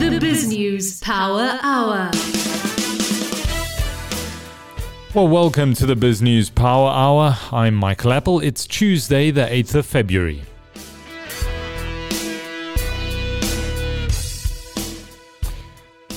The Biz News Power Hour. Well, welcome to the Biz News Power Hour. I'm Michael Appel. It's Tuesday, the 8th of February.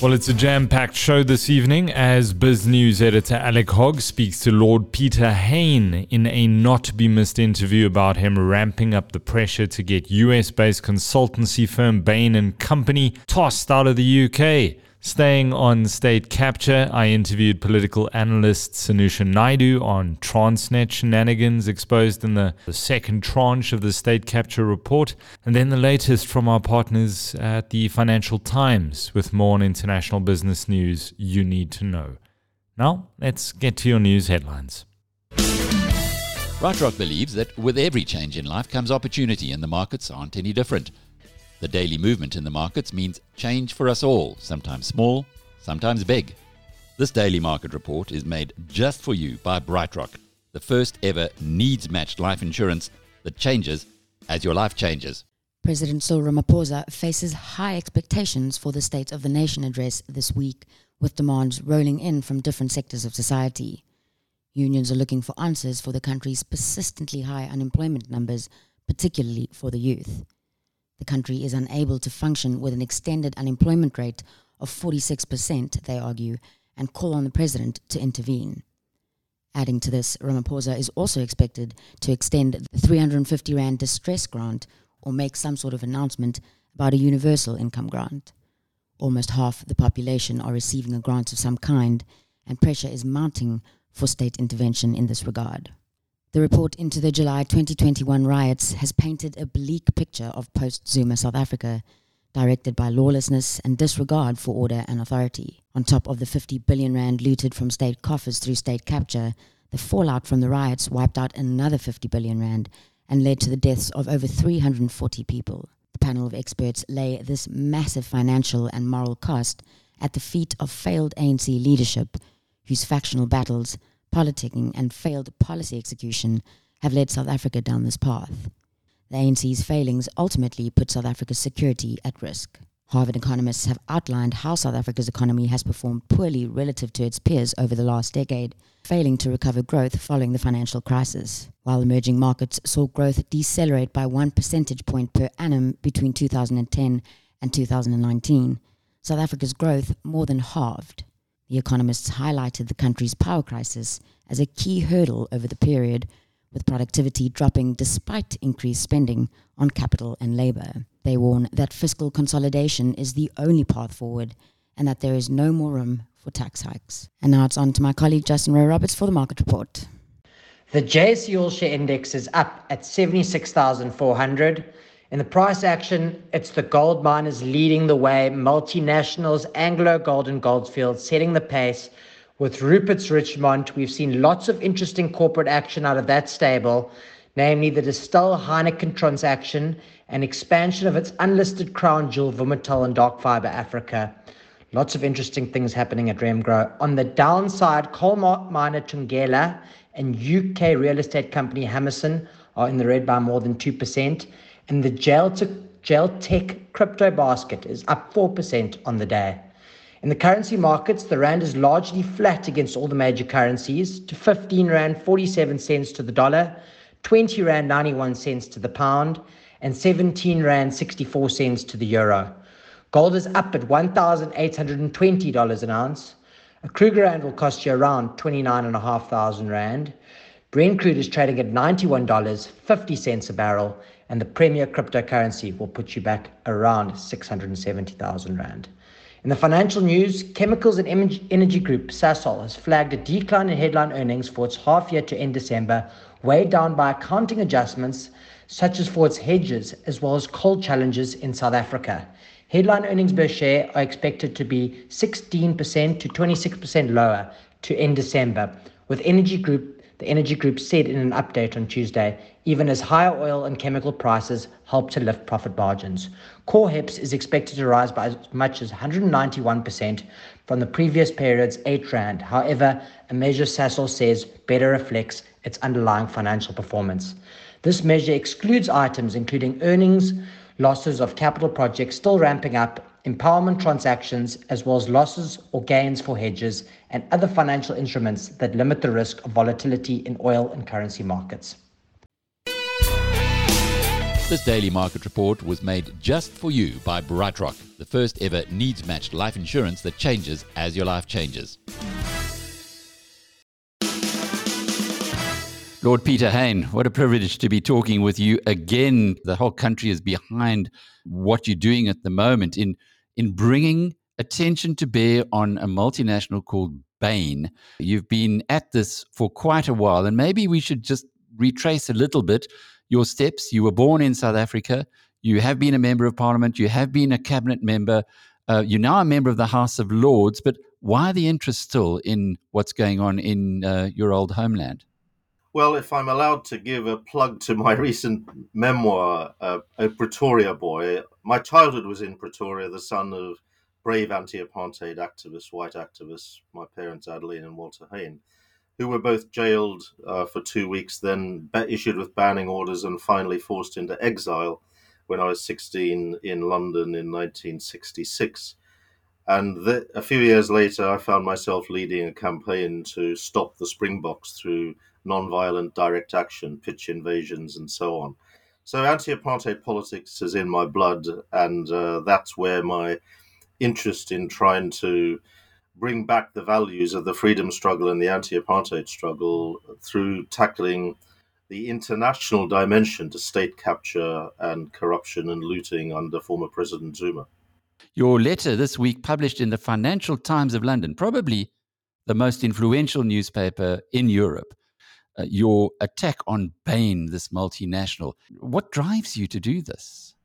Well, it's a jam packed show this evening as Biz News editor Alec Hogg speaks to Lord Peter Hain in a not to be missed interview about him ramping up the pressure to get US based consultancy firm Bain and Company tossed out of the UK. Staying on state capture, I interviewed political analyst Sanusha Naidu on Transnet shenanigans exposed in the, the second tranche of the state capture report, and then the latest from our partners at the Financial Times with more on international business news you need to know. Now, let's get to your news headlines. BrightRock believes that with every change in life comes opportunity, and the markets aren't any different. The daily movement in the markets means change for us all, sometimes small, sometimes big. This daily market report is made just for you by BrightRock, the first ever needs matched life insurance that changes as your life changes. President Cyril Ramaphosa faces high expectations for the State of the Nation address this week, with demands rolling in from different sectors of society. Unions are looking for answers for the country's persistently high unemployment numbers, particularly for the youth the country is unable to function with an extended unemployment rate of 46%, they argue, and call on the president to intervene. Adding to this, Ramaphosa is also expected to extend the 350 Rand distress grant or make some sort of announcement about a universal income grant. Almost half the population are receiving a grant of some kind, and pressure is mounting for state intervention in this regard. The report into the July 2021 riots has painted a bleak picture of post Zuma South Africa, directed by lawlessness and disregard for order and authority. On top of the 50 billion rand looted from state coffers through state capture, the fallout from the riots wiped out another 50 billion rand and led to the deaths of over 340 people. The panel of experts lay this massive financial and moral cost at the feet of failed ANC leadership, whose factional battles politicking, and failed policy execution have led South Africa down this path. The ANC's failings ultimately put South Africa's security at risk. Harvard economists have outlined how South Africa's economy has performed poorly relative to its peers over the last decade, failing to recover growth following the financial crisis. While emerging markets saw growth decelerate by one percentage point per annum between 2010 and 2019, South Africa's growth more than halved. The economists highlighted the country's power crisis as a key hurdle over the period, with productivity dropping despite increased spending on capital and labour. They warn that fiscal consolidation is the only path forward and that there is no more room for tax hikes. And now it's on to my colleague Justin Rowe Roberts for the market report. The JSE All Share Index is up at 76,400 in the price action, it's the gold miners leading the way, multinationals, Anglo Gold and Gold Fields setting the pace. With Rupert's Richemont, we've seen lots of interesting corporate action out of that stable, namely the Distell Heineken transaction and expansion of its unlisted crown jewel Vumatel and Dark Fiber Africa. Lots of interesting things happening at Remgro. On the downside, coal miner Thungela and UK real estate company Hammerson are in the red by more than 2% and the gel, tech crypto basket is up 4% on the day. In the currency markets, the rand is largely flat against all the major currencies to 15 rand 47 cents to the dollar, 20 rand 91 cents to the pound, and 17 rand 64 cents to the euro. Gold is up at $1,820 an ounce. A Krugerrand will cost you around 29,500 rand. Brent crude is trading at $91.50 a barrel, and the premier cryptocurrency will put you back around 670,000 Rand. In the financial news, Chemicals and Energy Group, Sasol, has flagged a decline in headline earnings for its half year to end December, weighed down by accounting adjustments such as for its hedges as well as coal challenges in South Africa. Headline earnings per share are expected to be 16% to 26% lower to end December, with Energy Group the Energy Group said in an update on Tuesday, even as higher oil and chemical prices help to lift profit margins. Core HEPS is expected to rise by as much as 191% from the previous period's 8 Rand. However, a measure Sasol says better reflects its underlying financial performance. This measure excludes items including earnings, losses of capital projects still ramping up, empowerment transactions, as well as losses or gains for hedges and other financial instruments that limit the risk of volatility in oil and currency markets. This daily market report was made just for you by BrightRock, the first ever needs matched life insurance that changes as your life changes. Lord Peter Hain, what a privilege to be talking with you again. The whole country is behind what you're doing at the moment in, in bringing attention to bear on a multinational called Bain. You've been at this for quite a while, and maybe we should just retrace a little bit your steps. You were born in South Africa. You have been a member of parliament. You have been a cabinet member. Uh, you're now a member of the House of Lords. But why the interest still in what's going on in uh, your old homeland? Well, if I'm allowed to give a plug to my recent memoir, uh, A Pretoria Boy, my childhood was in Pretoria, the son of brave anti apartheid activists, white activists, my parents, Adeline and Walter Hain, who were both jailed uh, for two weeks, then issued with banning orders, and finally forced into exile when I was 16 in London in 1966. And a few years later, I found myself leading a campaign to stop the Springboks through non-violent direct action, pitch invasions, and so on. So anti-apartheid politics is in my blood, and uh, that's where my interest in trying to bring back the values of the freedom struggle and the anti-apartheid struggle through tackling the international dimension to state capture and corruption and looting under former President Zuma. Your letter this week, published in the Financial Times of London, probably the most influential newspaper in Europe, uh, your attack on Bain, this multinational. What drives you to do this?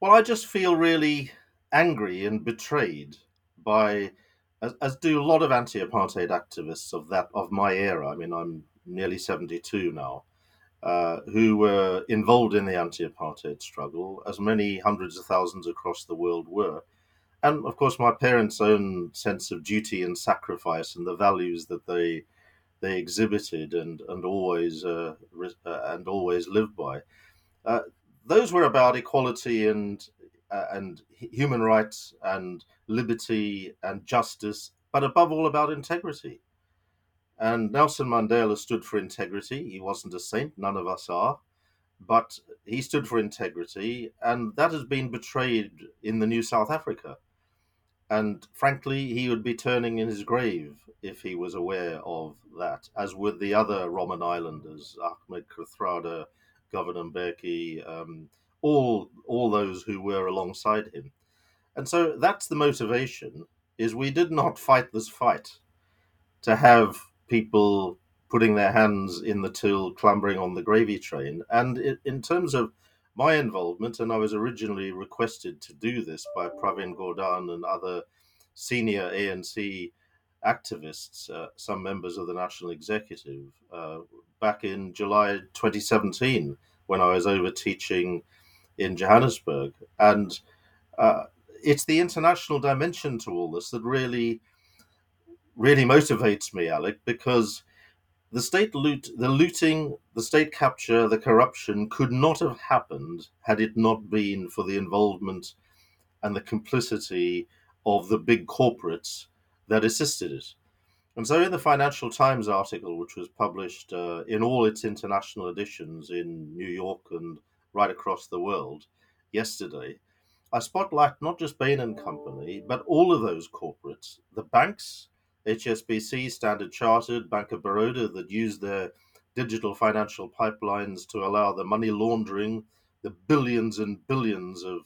Well, I just feel really angry and betrayed by, as, as do a lot of anti-apartheid activists of that of my era. I mean, I'm nearly 72 now. Uh, who were involved in the anti-apartheid struggle, as many hundreds of thousands across the world were, and of course my parents' own sense of duty and sacrifice and the values that they they exhibited and and always uh, uh, and always lived by. Uh, those were about equality and and human rights and liberty and justice, but above all about integrity. And Nelson Mandela stood for integrity. He wasn't a saint; none of us are, but he stood for integrity, and that has been betrayed in the new South Africa and frankly, he would be turning in his grave if he was aware of that, as would the other Robben Islanders, Ahmed Kathrada, Govan Mbeki, um, all all those who were alongside him. And so that's the motivation: is we did not fight this fight to have people putting their hands in the till, clambering on the gravy train. And it, in terms of my involvement, and I was originally requested to do this by Pravin Gordhan and other senior ANC activists, uh, some members of the National Executive, uh, back in July 2017 when I was over teaching in Johannesburg. And uh, it's the international dimension to all this that really, really motivates me, Alec, because the state loot, the looting, the state capture, the corruption could not have happened had it not been for the involvement and the complicity of the big corporates that assisted it. And so, in the Financial Times article, which was published uh, in all its international editions in New York and right across the world yesterday, I spotlight not just Bain and Company, but all of those corporates, the banks, HSBC, Standard Chartered, Bank of Baroda, that use their digital financial pipelines to allow the money laundering, the billions and billions of,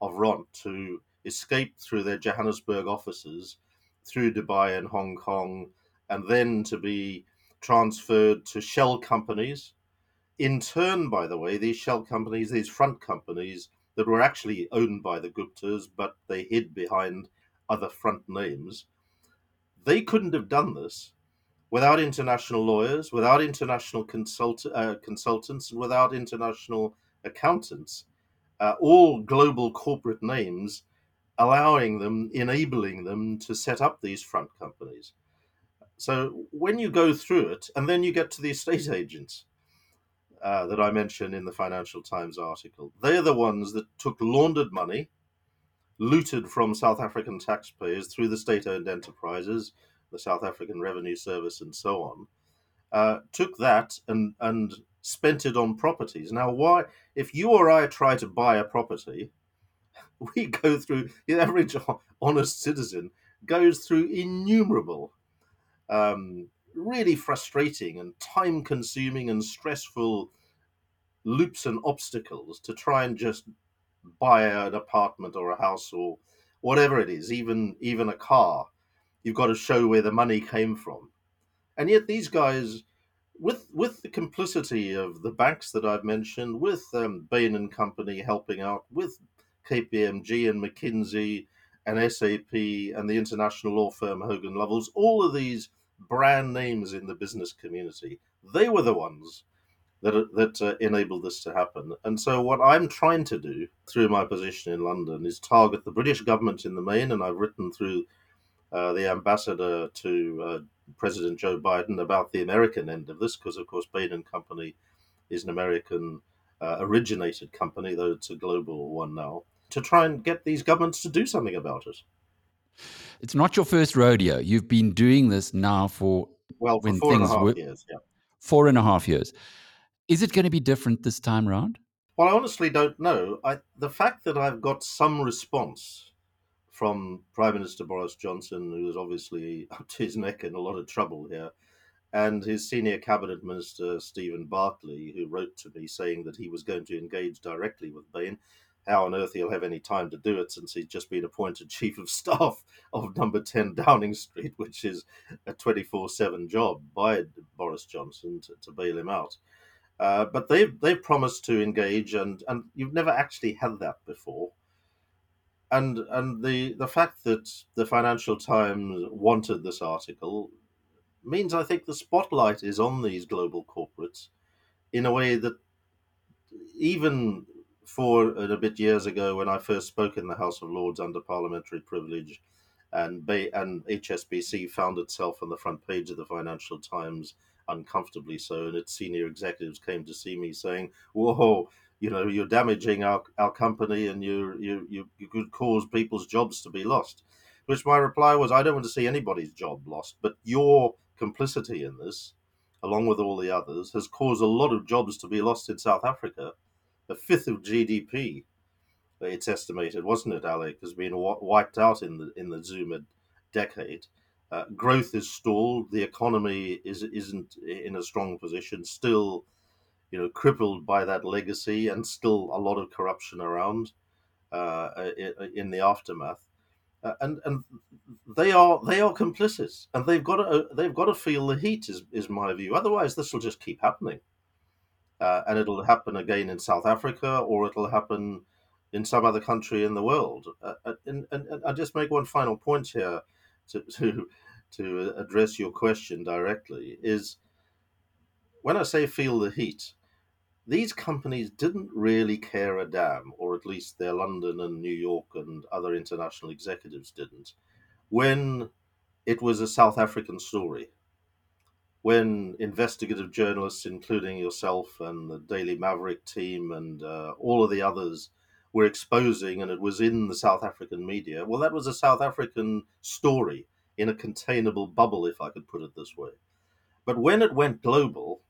of rand to escape through their Johannesburg offices, through Dubai and Hong Kong, and then to be transferred to shell companies. In turn, by the way, these shell companies, these front companies that were actually owned by the Guptas, but they hid behind other front names, they couldn't have done this without international lawyers, without international consult- uh, consultants, and without international accountants. Uh, all global corporate names allowing them, enabling them to set up these front companies. So when you go through it, and then you get to the estate agents uh, that I mentioned in the Financial Times article, they're the ones that took laundered money, looted from South African taxpayers through the state owned enterprises, the South African Revenue Service, and so on, uh, took that and, and spent it on properties. Now, why, if you or I try to buy a property, we go through, the average honest citizen goes through innumerable, um, really frustrating and time consuming and stressful loops and obstacles to try and just buy an apartment or a house or whatever it is, even even a car. You've got to show where the money came from. And yet these guys with with the complicity of the banks that I've mentioned, with um, Bain and Company helping out, with KPMG and McKinsey and SAP and the international law firm Hogan Lovells, all of these brand names in the business community, they were the ones that that uh, enabled this to happen. And so, what I'm trying to do through my position in London is target the British government in the main, and I've written through uh, the ambassador to uh, President Joe Biden about the American end of this, because of course Bain and Company is an American uh, originated company, though it's a global one now, to try and get these governments to do something about it. It's not your first rodeo. You've been doing this now for well, for four and a half were, years. Yeah, four and a half years. Is it going to be different this time around? Well, I honestly don't know. I, the fact that I've got some response from Prime Minister Boris Johnson, who is obviously up to his neck in a lot of trouble here, and his senior cabinet minister, Stephen Barclay, who wrote to me saying that he was going to engage directly with Bain. How on earth he'll have any time to do it since he's just been appointed chief of staff of number 10 Downing Street, which is a 24 7 job by Boris Johnson to, to bail him out. Uh, but they've they've promised to engage, and and you've never actually had that before. And and the the fact that the Financial Times wanted this article means I think the spotlight is on these global corporates in a way that even four and a bit years ago when I first spoke in the House of Lords under parliamentary privilege and and HSBC found itself on the front page of the Financial Times uncomfortably so, and its senior executives came to see me saying, "Whoa, you know, you're damaging our, our company, and you you you you could cause people's jobs to be lost." Which my reply was, "I don't want to see anybody's job lost, but your complicity in this, along with all the others, has caused a lot of jobs to be lost in South Africa. A fifth of GDP, it's estimated, wasn't it, Alec, has been wiped out in the in the Zuma decade." Uh, growth is stalled. The economy is isn't in a strong position. Still, you know, crippled by that legacy, and still a lot of corruption around uh, in, the aftermath. Uh, and and they are they are complicit, and they've got to they've got to feel the heat. Is is my view. Otherwise, this will just keep happening, uh, and it'll happen again in South Africa, or it'll happen in some other country in the world. Uh, and, and, and I just make one final point here to, to to address your question directly is when I say feel the heat, these companies didn't really care a damn, or at least their London and New York and other international executives didn't, when it was a South African story. When investigative journalists, including yourself and the Daily Maverick team and uh, all of the others, were exposing, and it was in the South African media, well, that was a South African story in a containable bubble, if I could put it this way. But when it went global,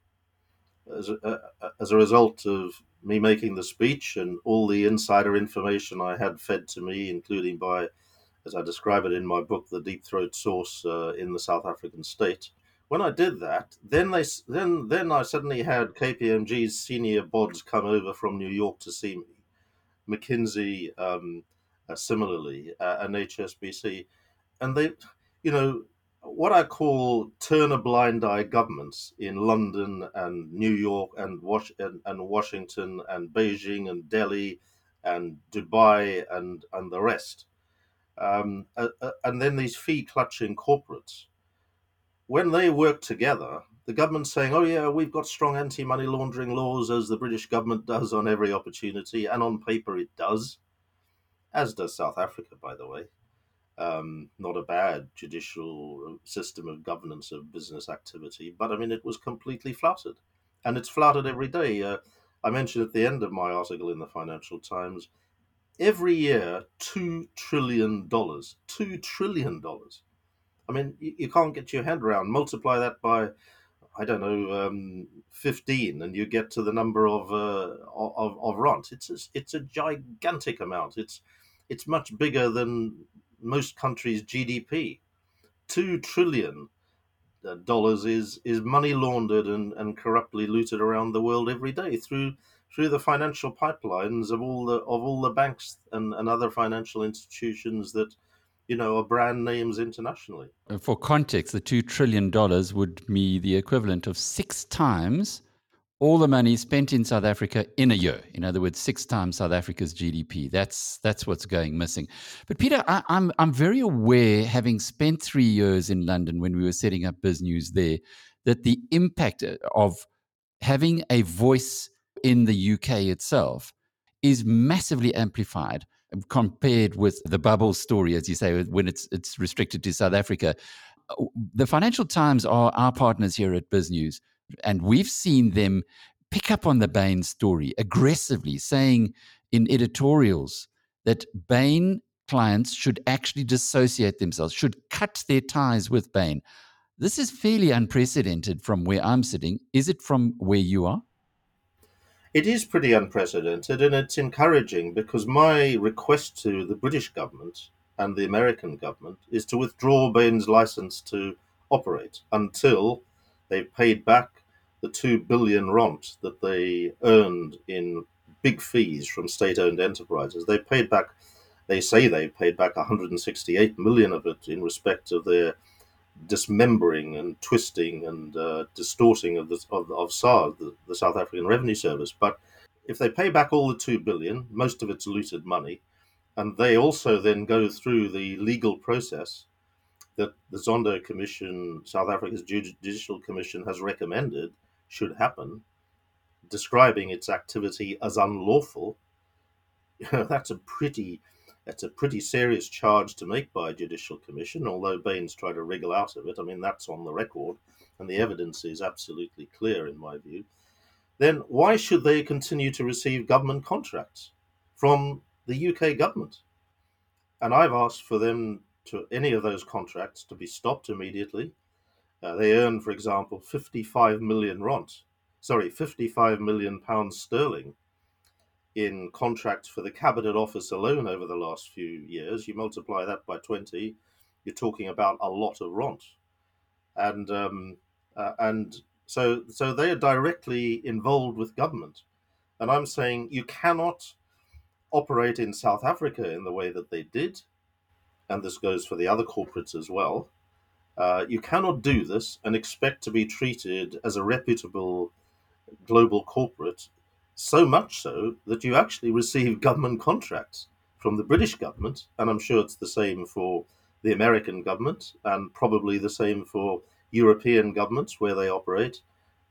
as a, uh, as a result of me making the speech and all the insider information I had fed to me, including by, as I describe it in my book, the deep throat source uh, in the South African state. When I did that, then they then then I suddenly had KPMG's senior bods come over from New York to see me, McKinsey um, uh, similarly, uh, and HSBC, and they you know, what I call turn a blind eye governments in London and New York and, Was- and, and Washington and Beijing and Delhi and Dubai and, and the rest. Um, uh, uh, and then these fee clutching corporates. When they work together, the government's saying, oh, yeah, we've got strong anti money laundering laws, as the British government does on every opportunity, and on paper it does, as does South Africa, by the way um, not a bad judicial system of governance of business activity, but I mean, it was completely flouted. And it's flouted every day. Uh, I mentioned at the end of my article in the Financial Times every year two trillion dollars. Two trillion dollars. I mean, you, you, can't get your head around. Multiply that by, I don't know, um, fifteen, and you get to the number of uh, of of rand. It's a, it's a gigantic amount. It's it's much bigger than most countries' GDP. Two trillion uh, dollars is is money laundered and, and corruptly looted around the world every day through through the financial pipelines of all the of all the banks and, and other financial institutions that you know are brand names internationally. Uh, for context, the two trillion dollars would be the equivalent of six times all the money spent in South Africa in a year. In other words, six times South Africa's GDP. That's that's what's going missing. But Peter, I, I'm I'm very aware, having spent three years in London when we were setting up Biz News there, that the impact uh, of having a voice in the UK itself is massively amplified compared with the bubble story, as you say, when it's it's restricted to South Africa. Uh, the Financial Times are our partners here at Biz News, and we've seen them pick up on the Bain story aggressively, saying in editorials that Bain clients should actually dissociate themselves, should cut their ties with Bain. This is fairly unprecedented from where I'm sitting. Is it from where you are? It is pretty unprecedented and it's encouraging because my request to the British government and the American government is to withdraw Bain's license to operate until they've paid back the 2 billion rand that they earned in big fees from state owned enterprises. They paid back, they say they paid back 168 million of it in respect of their dismembering and twisting and uh, distorting of, the, of, of SARS, the, the South African Revenue Service. But if they pay back all the two billion, most of it's looted money, and they also then go through the legal process that the Zondo Commission, South Africa's Judicial Commission, has recommended should happen, describing its activity as unlawful, you know, that's a pretty it's a pretty serious charge to make by a judicial commission, although Bain's tried to wriggle out of it. I mean, that's on the record, and the evidence is absolutely clear, in my view. Then why should they continue to receive government contracts from the UK government? And I've asked for them to any of those contracts to be stopped immediately. Uh, they earn, for example, 55 million rand, sorry, 55 million pounds sterling in contracts for the cabinet office alone over the last few years, you multiply that by 20, you're talking about a lot of rand. And um, uh, and so so they are directly involved with government. And I'm saying you cannot operate in South Africa in the way that they did, and this goes for the other corporates as well. Uh, you cannot do this and expect to be treated as a reputable global corporate so much so that you actually receive government contracts from the British government, and I'm sure it's the same for the American government, and probably the same for European governments where they operate,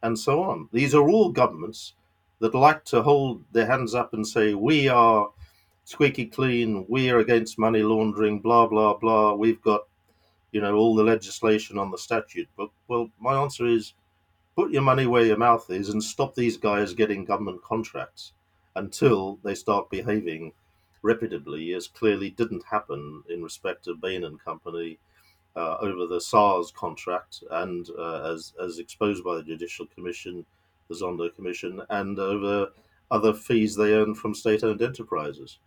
and so on. These are all governments that like to hold their hands up and say, We are squeaky clean, we are against money laundering, blah, blah, blah. We've got, you know, all the legislation on the statute book. Well, my answer is put your money where your mouth is and stop these guys getting government contracts until they start behaving reputably, as clearly didn't happen in respect of Bain and Company uh, over the SARS contract and uh, as, as exposed by the Judicial Commission, the Zondo Commission, and over other fees they earn from state owned enterprises.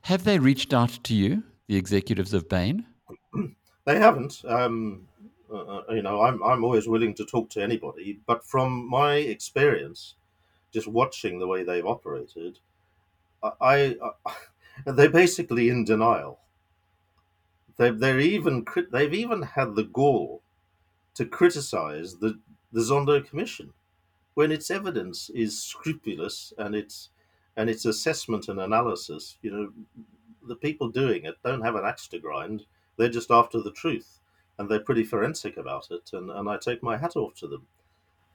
Have they reached out to you, the executives of Bain? they haven't. Um, uh, you know, I'm I'm always willing to talk to anybody, but from my experience, just watching the way they've operated, I, I they're basically in denial. They've they're even they've even had the gall to criticize the the Zondo Commission when its evidence is scrupulous and its and its assessment and analysis. You know, the people doing it don't have an axe to grind; they're just after the truth and they're pretty forensic about it, and, and I take my hat off to them.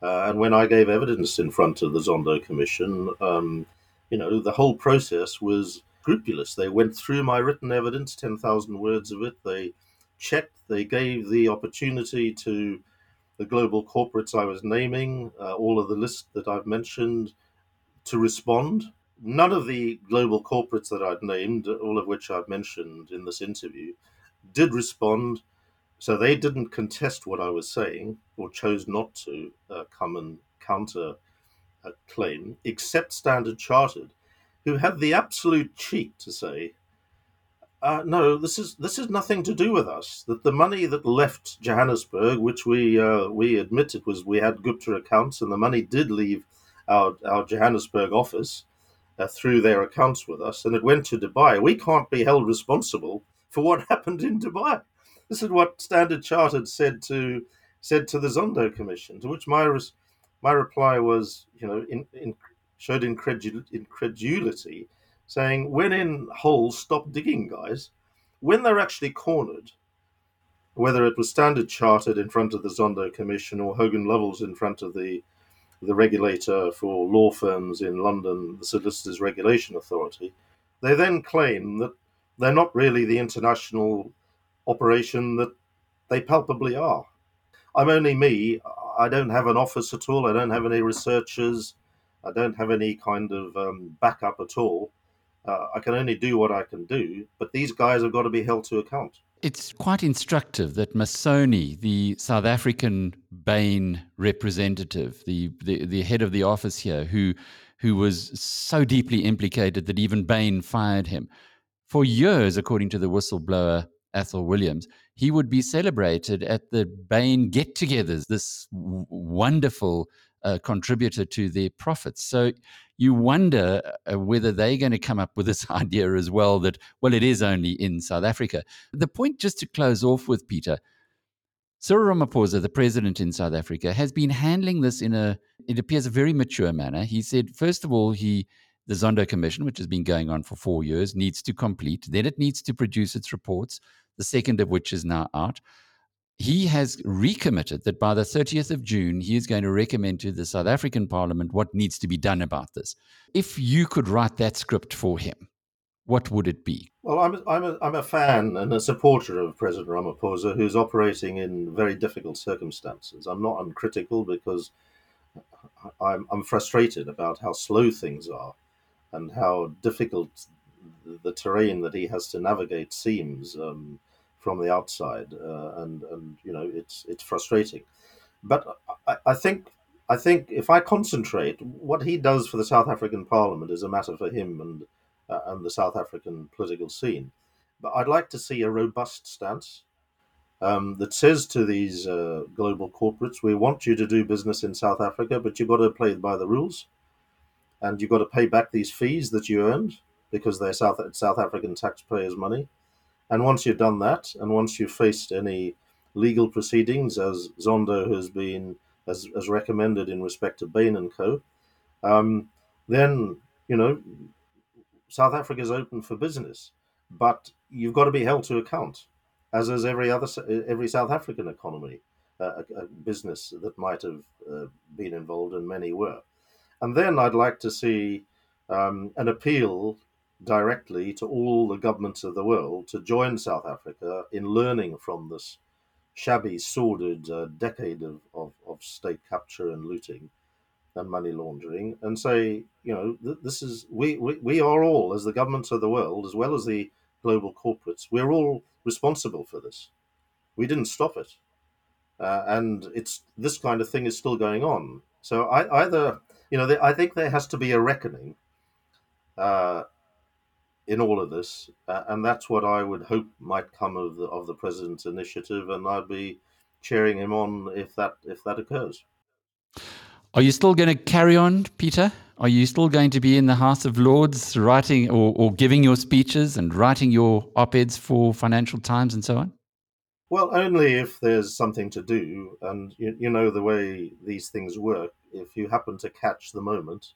Uh, and when I gave evidence in front of the Zondo Commission, um, you know, the whole process was scrupulous. They went through my written evidence, 10,000 words of it. They checked, they gave the opportunity to the global corporates I was naming, uh, all of the list that I've mentioned, to respond. none of the global corporates that I'd named, all of which I've mentioned in this interview, did respond. So they didn't contest what I was saying or chose not to uh, come and counter a claim, except Standard Chartered, who had the absolute cheek to say, uh, "No, this is this is nothing to do with us. That the money that left Johannesburg, which we uh, we admitted was we had Gupta accounts, and the money did leave our our Johannesburg office." uh, through their accounts with us, and it went to Dubai. We can't be held responsible for what happened in Dubai. This is what Standard Chartered said to said to the Zondo Commission. To which my res, my reply was, you know, in, in, showed incredul- incredulity, saying, "When in holes, stop digging, guys. When they're actually cornered." Whether it was Standard Chartered in front of the Zondo Commission or Hogan Lovells in front of the the regulator for law firms in London, the Solicitors Regulation Authority, they then claim that they're not really the international operation that they palpably are. I'm only me. I don't have an office at all. I don't have any researchers. I don't have any kind of um, backup at all. Uh, I can only do what I can do, but these guys have got to be held to account. It's quite instructive that Massone, the South African Bain representative, the, the, the head of the office here, who, who was so deeply implicated that even Bain fired him, for years, according to the whistleblower Athol Williams, he would be celebrated at the Bain get togethers, this w- wonderful uh, contributor to their profits. So you wonder uh, whether they're going to come up with this idea as well that, well, it is only in South Africa. The point, just to close off with, Peter, Cyril Ramaphosa, the president in South Africa, has been handling this in a, it appears, a very mature manner. He said, first of all, he the Zondo Commission, which has been going on for four years, needs to complete. Then it needs to produce its reports, the second of which is now out he has recommitted that by the 30th of June, he is going to recommend to the South African Parliament what needs to be done about this. If you could write that script for him, what would it be? Well, I'm, I'm, a, I'm a fan and a supporter of President Ramaphosa, who's operating in very difficult circumstances. I'm not uncritical because I'm, I'm frustrated about how slow things are and how difficult the terrain that he has to navigate seems. Um, from the outside, uh, and and you know it's it's frustrating. But I, I, think I think if I concentrate, what he does for the South African Parliament is a matter for him and uh, and the South African political scene. But I'd like to see a robust stance um, that says to these uh, global corporates, "We want you to do business in South Africa, but you've got to play by the rules, and you've got to pay back these fees that you earned because they're South South African taxpayers' money. And once you've done that, and once you've faced any legal proceedings, as Zondo has been as, as recommended in respect to Bain and Co., um, then you know South Africa is open for business, but you've got to be held to account, as is every other every South African economy, uh, a, a, business that might have uh, been involved, and many were. And then I'd like to see um, an appeal directly to all the governments of the world to join South Africa in learning from this shabby, sordid uh, decade of, of, of, state capture and looting and money laundering and say, you know, th- this is, we, we, we are all, as the governments of the world, as well as the global corporates, we're all responsible for this. We didn't stop it. Uh, and it's this kind of thing is still going on. So I, either, you know, I think there has to be a reckoning uh, in all of this, uh, and that's what I would hope might come of the of the president's initiative, and I'd be cheering him on if that if that occurs. Are you still going to carry on, Peter? Are you still going to be in the House of Lords writing or, or giving your speeches and writing your op eds for Financial Times and so on? Well, only if there's something to do. And you, you know the way these things work. If you happen to catch the moment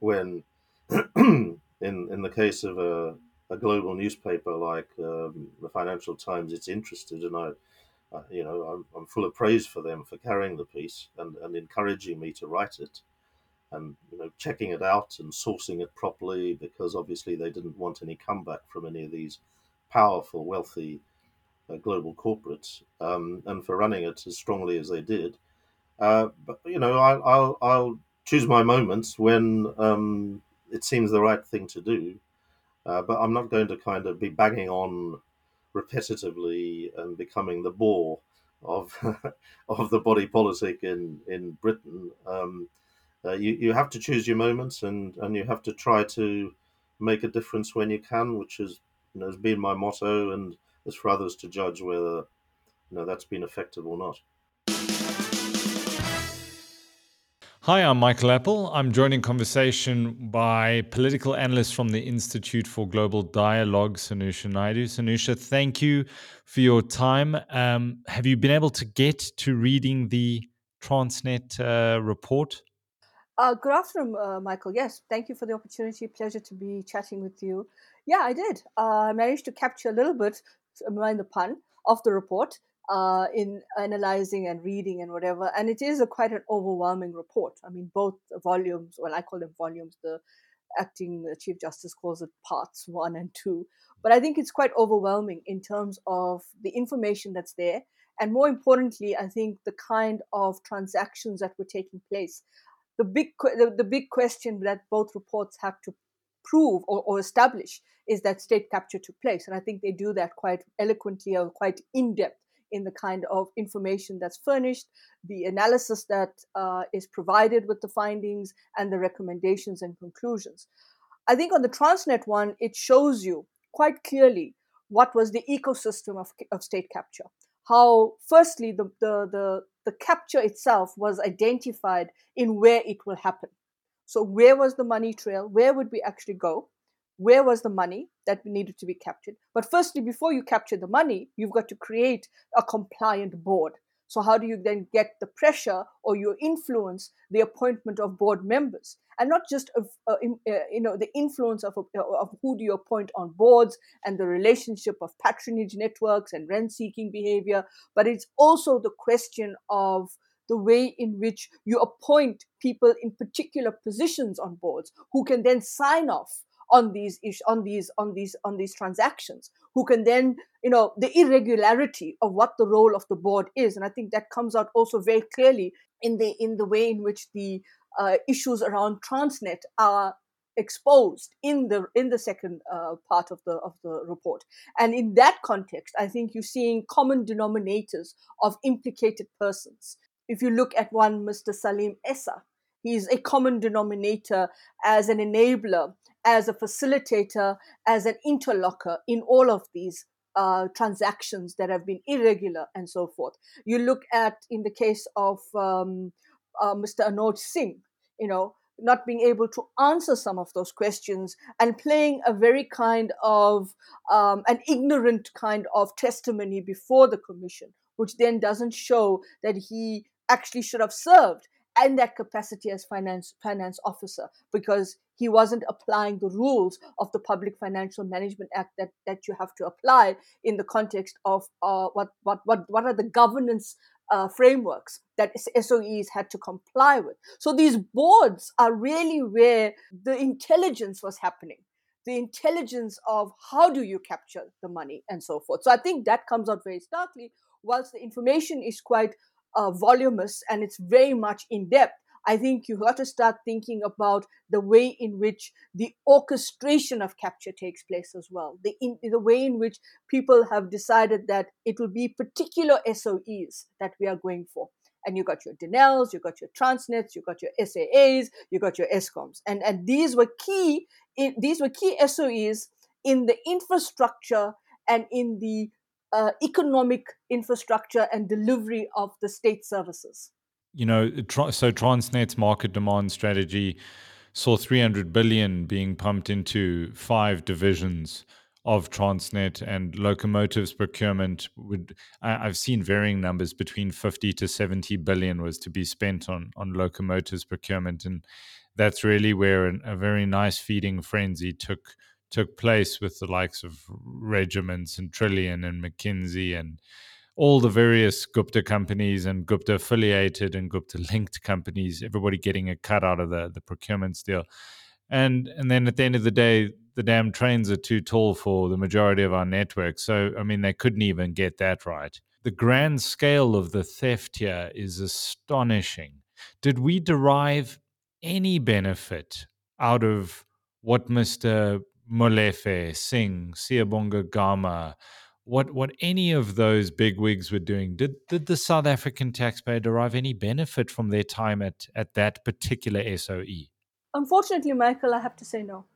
when in in the case of a, a global newspaper like um, the Financial Times, it's interested, and I, uh, you know, I'm, I'm full of praise for them for carrying the piece and, and encouraging me to write it, and you know, checking it out and sourcing it properly because obviously they didn't want any comeback from any of these powerful, wealthy uh, global corporates, um, and for running it as strongly as they did. Uh, but you know, I'll, I'll, I'll choose my moments when um, it seems the right thing to do. Uh, but I'm not going to kind of be banging on repetitively and becoming the bore of of the body politic in in Britain. Um, uh, you you have to choose your moments and and you have to try to make a difference when you can, which is you know has been my motto, and it's for others to judge whether you know that's been effective or not. Hi, I'm Michael Appel. I'm joined in conversation by political analyst from the Institute for Global Dialogue, Sanusha Naidu. Sanusha, thank you for your time. Um, have you been able to get to reading the Transnet uh, report? Uh, good afternoon, uh, Michael. Yes, thank you for the opportunity. Pleasure to be chatting with you. Yeah, I did. Uh, I managed to capture a little bit, mind the pun, of the report uh, in analyzing and reading and whatever. And it is a quite an overwhelming report. I mean, both volumes, well, I call them volumes. The acting chief justice calls it parts one and two. But I think it's quite overwhelming in terms of the information that's there. And more importantly, I think the kind of transactions that were taking place. The big, the, the big question that both reports have to prove or, or establish is that state capture took place. And I think they do that quite eloquently or quite in depth in the kind of information that's furnished, the analysis that uh, is provided with the findings, and the recommendations and conclusions. I think on the Transnet one, it shows you quite clearly what was the ecosystem of, of state capture. How, firstly, the, the, the, the capture itself was identified in where it will happen. So, where was the money trail? Where would we actually go? Where was the money that needed to be captured. But firstly, before you capture the money, you've got to create a compliant board. So how do you then get the pressure or you influence the appointment of board members, and not just of uh, uh, you know the influence of, uh, of who do you appoint on boards and the relationship of patronage networks and rent-seeking behavior, but it's also the question of the way in which you appoint people in particular positions on boards who can then sign off on these on these on these on these transactions who can then you know the irregularity of what the role of the board is. And i think that comes out also very clearly in the in the way in which the uh, issues around transnet are exposed in the in the second uh, part of the of the report. And in that context i think you're seeing common denominators of implicated persons. If you look at one mr salim essa he's a common denominator as an enabler as a facilitator, as an interlocker in all of these uh, transactions that have been irregular and so forth. You look at, in the case of um, uh, Mr. Anoj Singh, you know, not being able to answer some of those questions and playing a very kind of um, an ignorant kind of testimony before the commission, which then doesn't show that he actually should have served in that capacity as finance finance officer because he wasn't applying the rules of the Public Financial Management Act that, that you have to apply in the context of uh, what, what, what, what are the governance uh, frameworks that SOEs had to comply with. So these boards are really where the intelligence was happening, the intelligence of how do you capture the money and so forth. So I think that comes out very starkly, whilst the information is quite uh, voluminous and it's very much in depth. I think you have got to start thinking about the way in which the orchestration of capture takes place as well. The, in, the way in which people have decided that it will be particular SOEs that we are going for. And you got your Denels, you got your Transnets, you got your SAAs, you got your Eskoms, and and these were key. In, these were key SOEs in the infrastructure and in the uh, economic infrastructure and delivery of the state services. You know, so Transnet's market demand strategy saw 300 billion being pumped into five divisions of Transnet and locomotives procurement would I've seen varying numbers between 50 to 70 billion was to be spent on on locomotives procurement. And that's really where an, a very nice feeding frenzy took took place with the likes of regiments and Trillian and McKinsey and all the various Gupta companies and Gupta affiliated and Gupta linked companies, everybody getting a cut out of the, the procurement deal. And and then at the end of the day, the damn trains are too tall for the majority of our network. So I mean they couldn't even get that right. The grand scale of the theft here is astonishing. Did we derive any benefit out of what Mr. Molefe, Singh, Siyabonga Gama, what what any of those big wigs were doing, did did the South African taxpayer derive any benefit from their time at at that particular SOE? Unfortunately, Michael, I have to say no.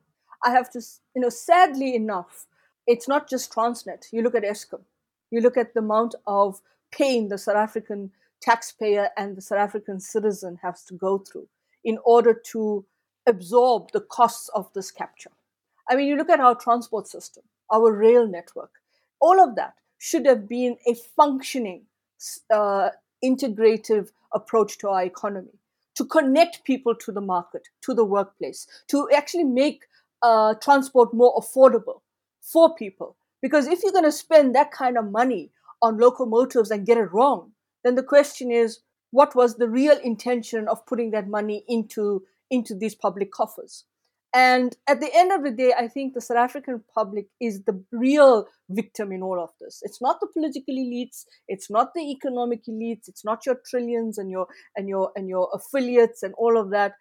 I have to, you know, sadly enough, it's not just Transnet. You look at Eskom, you look at the amount of pain the South African taxpayer and the South African citizen has to go through in order to absorb the costs of this capture. I mean, you look at our transport system, our rail network, all of that should have been a functioning, uh, integrative approach to our economy to connect people to the market, to the workplace, to actually make uh, transport more affordable for people. Because if you're going to spend that kind of money on locomotives and get it wrong, then the question is what was the real intention of putting that money into, into these public coffers? And at the end of the day, I think the South African public is the real victim in all of this. It's not the political elites, it's not the economic elites, it's not your Trillians and your and your and your affiliates and all of that.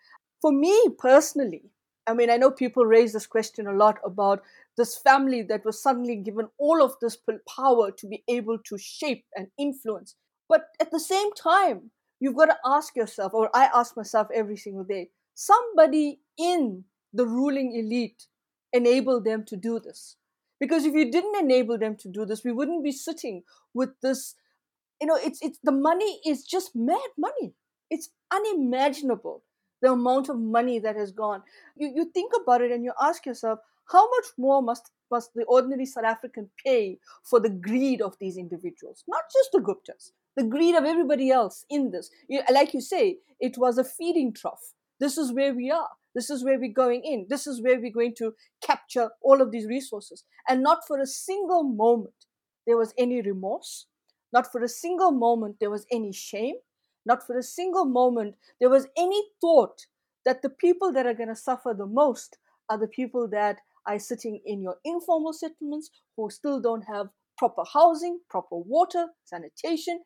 For me personally, I mean, I know people raise this question a lot about this family that was suddenly given all of this power to be able to shape and influence. But at the same time, you've got to ask yourself, or I ask myself every single day, somebody in the ruling elite enabled them to do this. Because if you didn't enable them to do this, we wouldn't be sitting with this. You know, it's it's the money is just mad money. It's unimaginable the amount of money that has gone. You you think about it and you ask yourself, how much more must must the ordinary South African pay for the greed of these individuals? Not just the Guptas, the greed of everybody else in this. You, like you say, it was a feeding trough. This is where we are. This is where we're going in. This is where we're going to capture all of these resources. And not for a single moment there was any remorse. Not for a single moment there was any shame. Not for a single moment there was any thought that the people that are going to suffer the most are the people that are sitting in your informal settlements who still don't have proper housing, proper water, sanitation,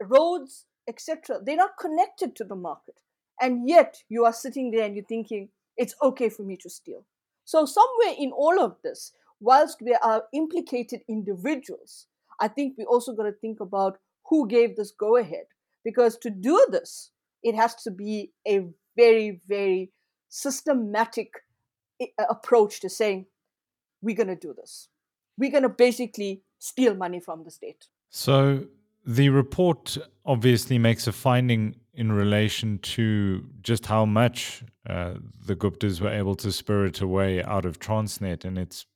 roads, etc. They're not connected to the market. And yet you are sitting there and you're thinking, it's okay for me to steal. So, somewhere in all of this, whilst we are implicated individuals, I think we also got to think about who gave this go ahead. Because to do this, it has to be a very, very systematic eh, approach to saying, we're going to do this. We're going to basically steal money from the state. So, the report obviously makes a finding in relation to just how much uh, the Guptas were able to spirit away out of Transnet, and it's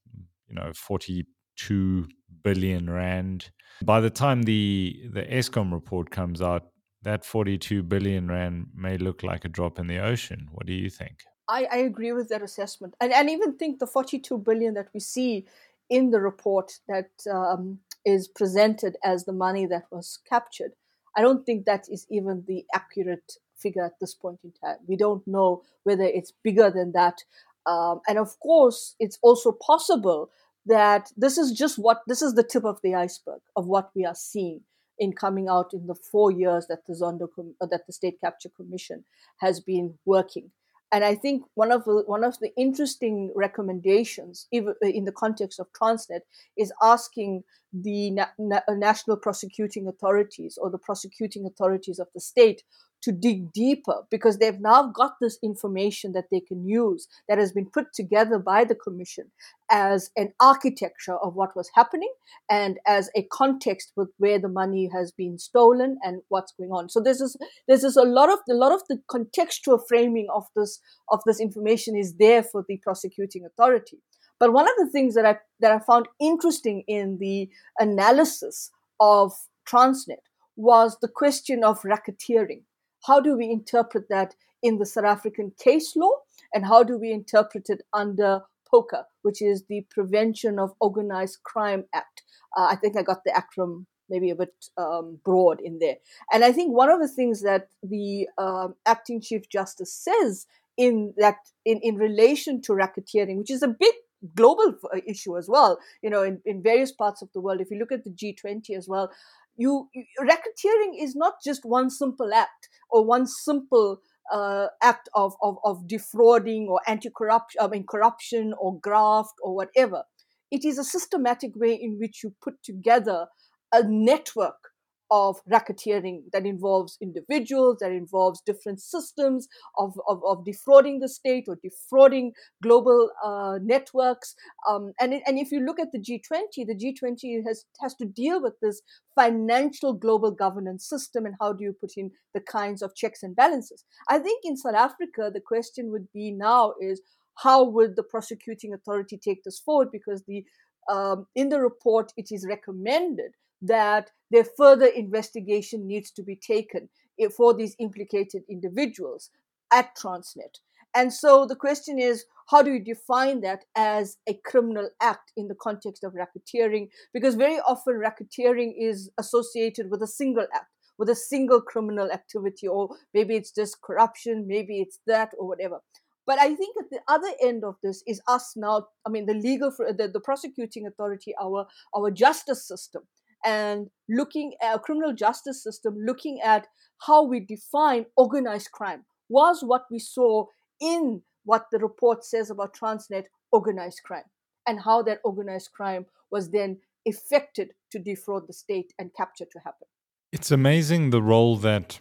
you know 42 billion rand. By the time the the Eskom report comes out, that 42 billion rand may look like a drop in the ocean. What do you think? I, I agree with that assessment, and and even think the 42 billion that we see in the report that um, is presented as the money that was captured. I don't think that is even the accurate figure at this point in time. We don't know whether it's bigger than that. Um, and of course, it's also possible that this is just what this is the tip of the iceberg of what we are seeing in coming out in the four years that the Zondo uh, that the State Capture Commission has been working. And I think one of the one of the interesting recommendations, uh, in the context of Transnet, is asking the na- na- national prosecuting authorities or the prosecuting authorities of the state to dig deeper because they've now got this information that they can use that has been put together by the commission as an architecture of what was happening and as a context with where the money has been stolen and what's going on. So this is this is a lot of a lot of the contextual framing of this of this information is there for the prosecuting authority. But one of the things that i that i found interesting in the analysis of transnet was the question of racketeering how do we interpret that in the South African case law? And how do we interpret it under POCA, which is the Prevention of Organized Crime Act? Uh, I think I got the acronym maybe a bit um, broad in there. And I think one of the things that the um, acting chief justice says in that in, in relation to racketeering, which is a big global uh, issue as well, you know, in, in various parts of the world. If you look at the G20 as well, you, you racketeering is not just one simple act or one simple uh, act of, of, of defrauding or anti-corruption, I mean corruption or graft or whatever. It is a systematic way in which you put together a network of racketeering that involves individuals, that involves different systems of, of, of defrauding the state or defrauding global uh, networks. Um, and, and if you look at the G20, the G20 has, has to deal with this financial global governance system and how do you put in the kinds of checks and balances. I think in South Africa, the question would be now is how would the prosecuting authority take this forward? Because the um, in the report, it is recommended that their further investigation needs to be taken for these implicated individuals at Transnet. And so the question is, how do you define that as a criminal act in the context of racketeering? Because very often racketeering is associated with a single act, with a single criminal activity, or maybe it's just corruption, maybe it's that, or whatever. But I think at the other end of this is us now. I mean, the legal, the, the prosecuting authority, our our justice system, and looking at a criminal justice system, looking at how we define organized crime was what we saw in what the report says about Transnet organized crime and how that organized crime was then effected to defraud the state and capture to happen. It's amazing the role that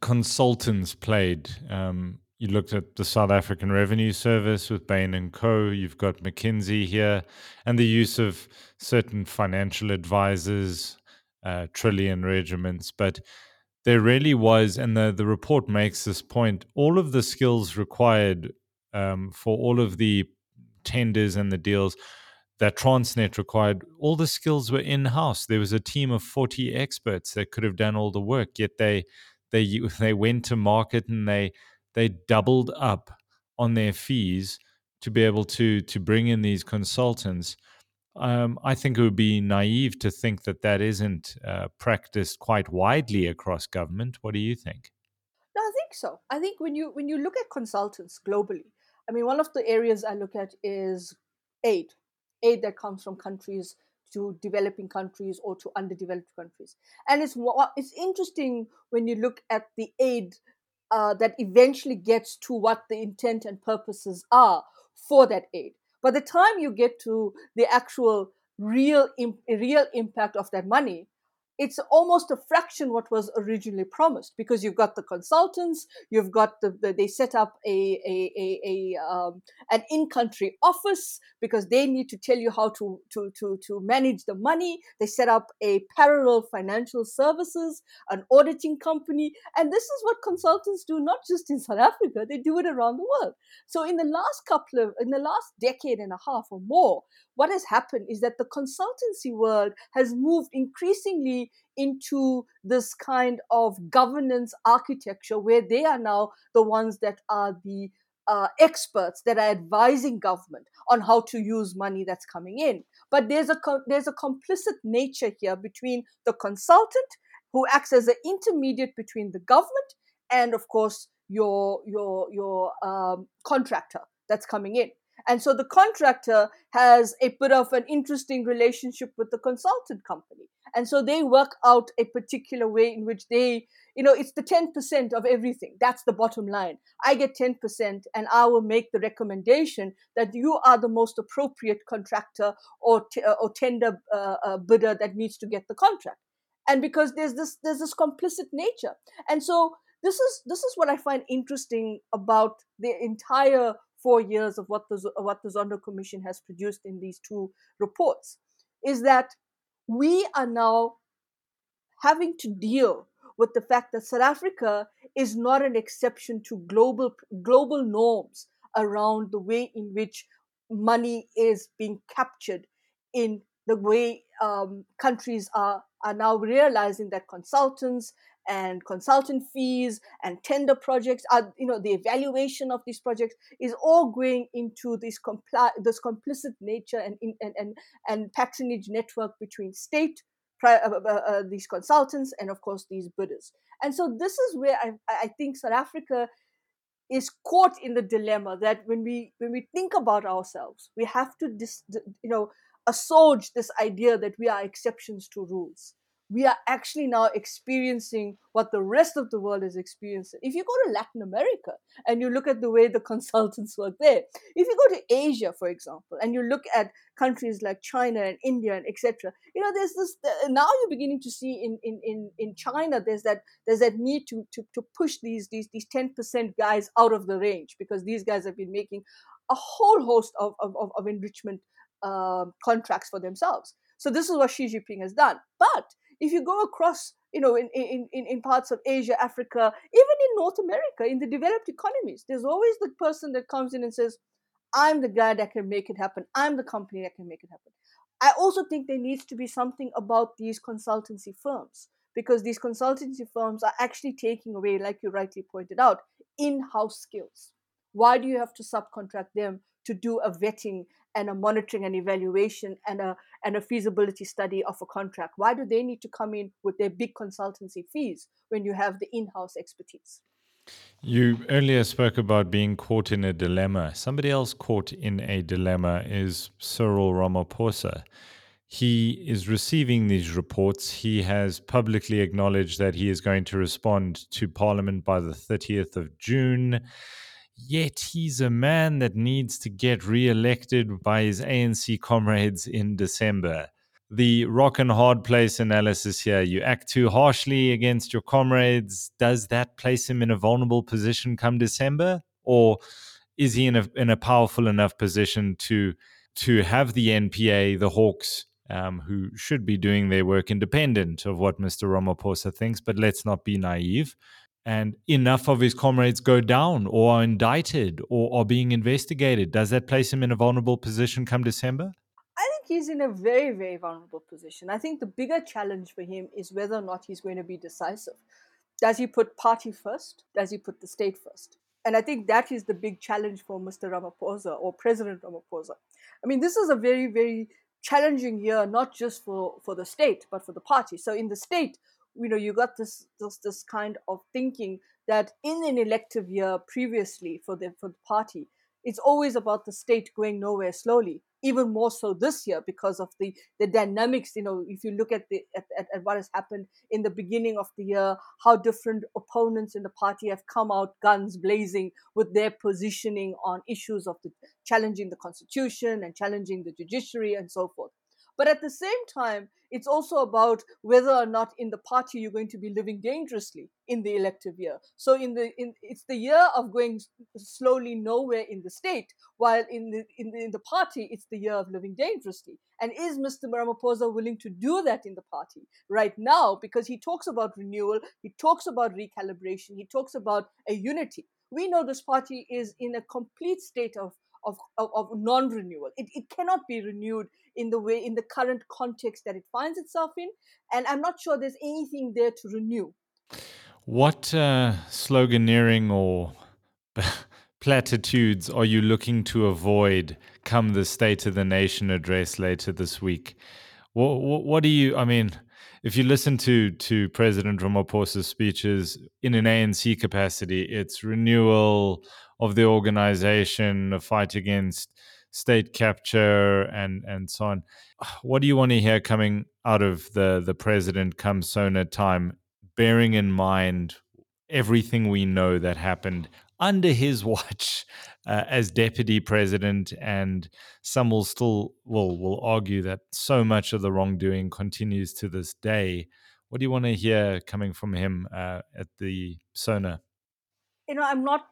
consultants played um, you looked at the South African Revenue Service with Bain and Co. You've got McKinsey here, and the use of certain financial advisors, uh, Trillian regiments. But there really was, and the, the report makes this point all of the skills required um, for all of the tenders and the deals that Transnet required, all the skills were in house. There was a team of 40 experts that could have done all the work, yet they they they went to market and they they doubled up on their fees to be able to to bring in these consultants. Um, I think it would be naive to think that that isn't uh, practiced quite widely across government. What do you think? No, I think so. I think when you when you look at consultants globally, I mean, one of the areas I look at is aid, aid that comes from countries to developing countries or to underdeveloped countries. And it's it's interesting when you look at the aid uh, that eventually gets to what the intent and purposes are for that aid. By the time you get to the actual real real impact of that money, it's almost a fraction what was originally promised because you've got the consultants, you've got the, the they set up a a, a, a um, an in-country office because they need to tell you how to, to to to manage the money. They set up a parallel financial services, an auditing company, and this is what consultants do not just in South Africa, they do it around the world. So in the last couple of in the last decade and a half or more, what has happened is that the consultancy world has moved increasingly into this kind of governance architecture where they are now the ones that are the uh, experts that are advising government on how to use money that's coming in. But there's a there's a complicit nature here between the consultant who acts as an intermediate between the government and, of course, your your your um, contractor that's coming in. And so the contractor has a bit of an interesting relationship with the consultant company. And so they work out a particular way in which they, you know, it's the 10% of everything. That's the bottom line. I get 10% and I will make the recommendation that you are the most appropriate contractor or, t- uh, or tender uh, uh, bidder that needs to get the contract. And because there's this, there's this complicit nature. And so this is, this is what I find interesting about the entire four years of what the what the Zondo Commission has produced in these two reports, is that we are now having to deal with the fact that South Africa is not an exception to global global norms around the way in which money is being captured in the way um, countries are are now realizing that consultants and consultant fees and tender projects are you know the evaluation of these projects is all going into this compli- this complicit nature and and and, and patronage network between state uh, uh, uh, uh, these consultants and of course these bidders. And so this is where i i think south africa is caught in the dilemma that when we when we think about ourselves we have to dis, you know assuage this idea that we are exceptions to rules we are actually now experiencing what the rest of the world is experiencing. If you go to Latin America and you look at the way the consultants work there, if you go to Asia, for example, and you look at countries like China and India and etc., you know, there's this now you're beginning to see in in in, in China there's that there's that need to to to push these these these 10% guys out of the range because these guys have been making a whole host of of, of enrichment uh, contracts for themselves. So this is what Xi Jinping has done. But if you go across, you know, in, in, in parts of Asia, Africa, even in North America, in the developed economies, there's always the person that comes in and says, I'm the guy that can make it happen. I'm the company that can make it happen. I also think there needs to be something about these consultancy firms because these consultancy firms are actually taking away, like you rightly pointed out, in house skills. Why do you have to subcontract them to do a vetting and a monitoring and evaluation and a and a feasibility study of a contract why do they need to come in with their big consultancy fees when you have the in-house expertise you earlier spoke about being caught in a dilemma somebody else caught in a dilemma is Cyril Ramaphosa he is receiving these reports. He has publicly acknowledged that he is going to respond to Parliament by the 30th of June. Yet he's a man that needs to get re-elected by his ANC comrades in December. The rock and hard place analysis here. You act too harshly against your comrades. Does that place him in a vulnerable position come December? Or is he in a in a powerful enough position to to have the NPA, the Hawks, um, who should be doing their work independent of what Mr. Ramaphosa thinks, but let's not be naive, and enough of his comrades go down or are indicted or are being investigated, does that place him in a vulnerable position come December? I think he's in a very, very vulnerable position. I think the bigger challenge for him is whether or not he's going to be decisive. Does he put party first? Does he put the state first? And I think that is the big challenge for Mr. Ramaphosa or President Ramaphosa. I mean, this is a very, very challenging year, not just for, for the state, but for the party. So in the state, you know you got this this this kind of thinking that in an elective year previously for the for the party it's always about the state going nowhere slowly even more so this year because of the the dynamics you know if you look at the at, at, at, what has happened in the beginning of the year how different opponents in the party have come out guns blazing with their positioning on issues of the challenging the constitution and challenging the judiciary and so forth but at the same time, it's also about whether or not in the party you're going to be living dangerously in the elective year. So in the in it's the year of going slowly nowhere in the state, while in the in the, in the party it's the year of living dangerously. And is Mr. Ramaphosa willing to do that in the party right now? Because he talks about renewal, he talks about recalibration, he talks about a unity. We know this party is in a complete state of of, of, of non-renewal. It, it cannot be renewed in the way in the current context that it finds itself in, and I'm not sure there's anything there to renew. What uh, sloganeering or platitudes are you looking to avoid come the State of the Nation address later this week? What, what, what do you? I mean, if you listen to to President Ramaphosa's speeches in an ANC capacity, it's renewal of the organization, a fight against state capture, and and so on. What do you want to hear coming out of the the president come SONA time, bearing in mind everything we know that happened under his watch uh, as deputy president, and some will still will will argue that so much of the wrongdoing continues to this day. What do you want to hear coming from him uh, at the SONA? You know, I'm not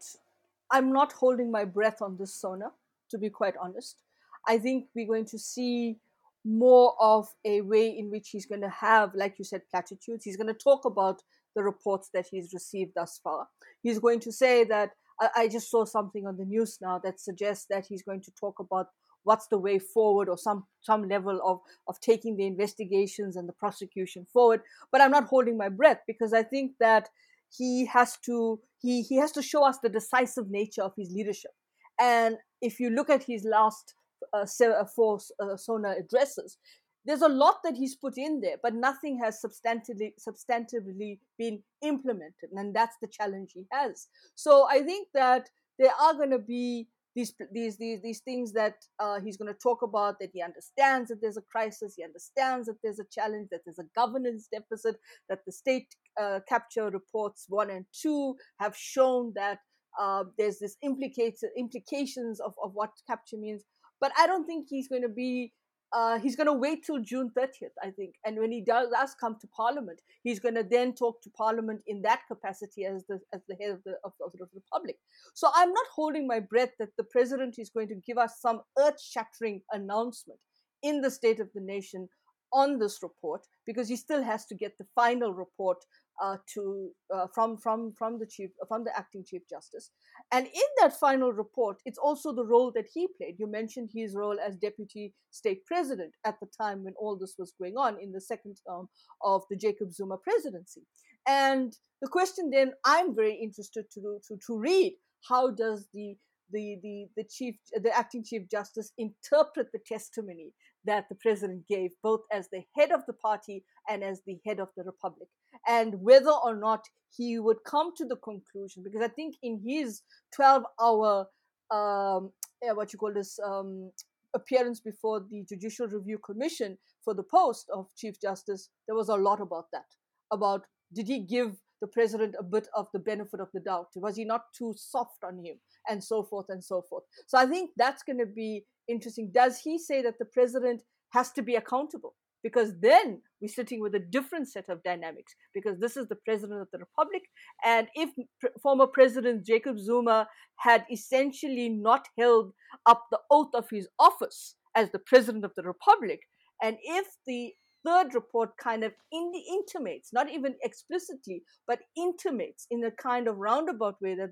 I'm not holding my breath on this SONA, to be quite honest. I think we're going to see more of a way in which he's going to have, like you said, platitudes. He's going to talk about the reports that he's received thus far. He's going to say that I, just saw something on the news now that suggests that he's going to talk about what's the way forward or some some level of of taking the investigations and the prosecution forward but i'm not holding my breath because i think that he has to he he has to show us the decisive nature of his leadership. And if you look at his last uh, uh four uh, SONA addresses, there's a lot that he's put in there, but nothing has substantively substantively been implemented, and that's the challenge he has. So I think that there are going to be these these these these things that uh, he's going to talk about that he understands that there's a crisis, he understands that there's a challenge, that there's a governance deficit, that the state uh, capture reports one and two have shown that uh, there's this implicated implications of, of what capture means. But I don't think he's going to be uh, he's going to wait till June 30th, I think. And when he does, does come to Parliament, he's going to then talk to Parliament in that capacity as the as the head of the of, of the Republic. So I'm not holding my breath that the president is going to give us some earth-shattering announcement in the State of the Nation on this report because he still has to get the final report uh, to uh, from from from the chief from the acting chief justice. And in that final report it's also the role that he played. You mentioned his role as deputy state president at the time when all this was going on in the second term of the jacob zuma presidency. And the question then i'm very interested to to, to read how does the the, the, the chief the acting chief justice interpret the testimony that the president gave both as the head of the party and as the head of the republic. And whether or not he would come to the conclusion because i think in his 12 hour um, what you call this um, appearance before the judicial review commission for the post of chief justice there was a lot about that about did he give the president a bit of the benefit of the doubt? Was he not too soft on him? And so forth and so forth. So i think that's going to be interesting. Does he say that the president has to be accountable? Because then we're sitting with a different set of dynamics because this is the president of the republic and if pr- former president jacob zuma had essentially not held up the oath of his office as the president of the republic and if the third report kind of in- intimates not even explicitly but intimates in a kind of roundabout way that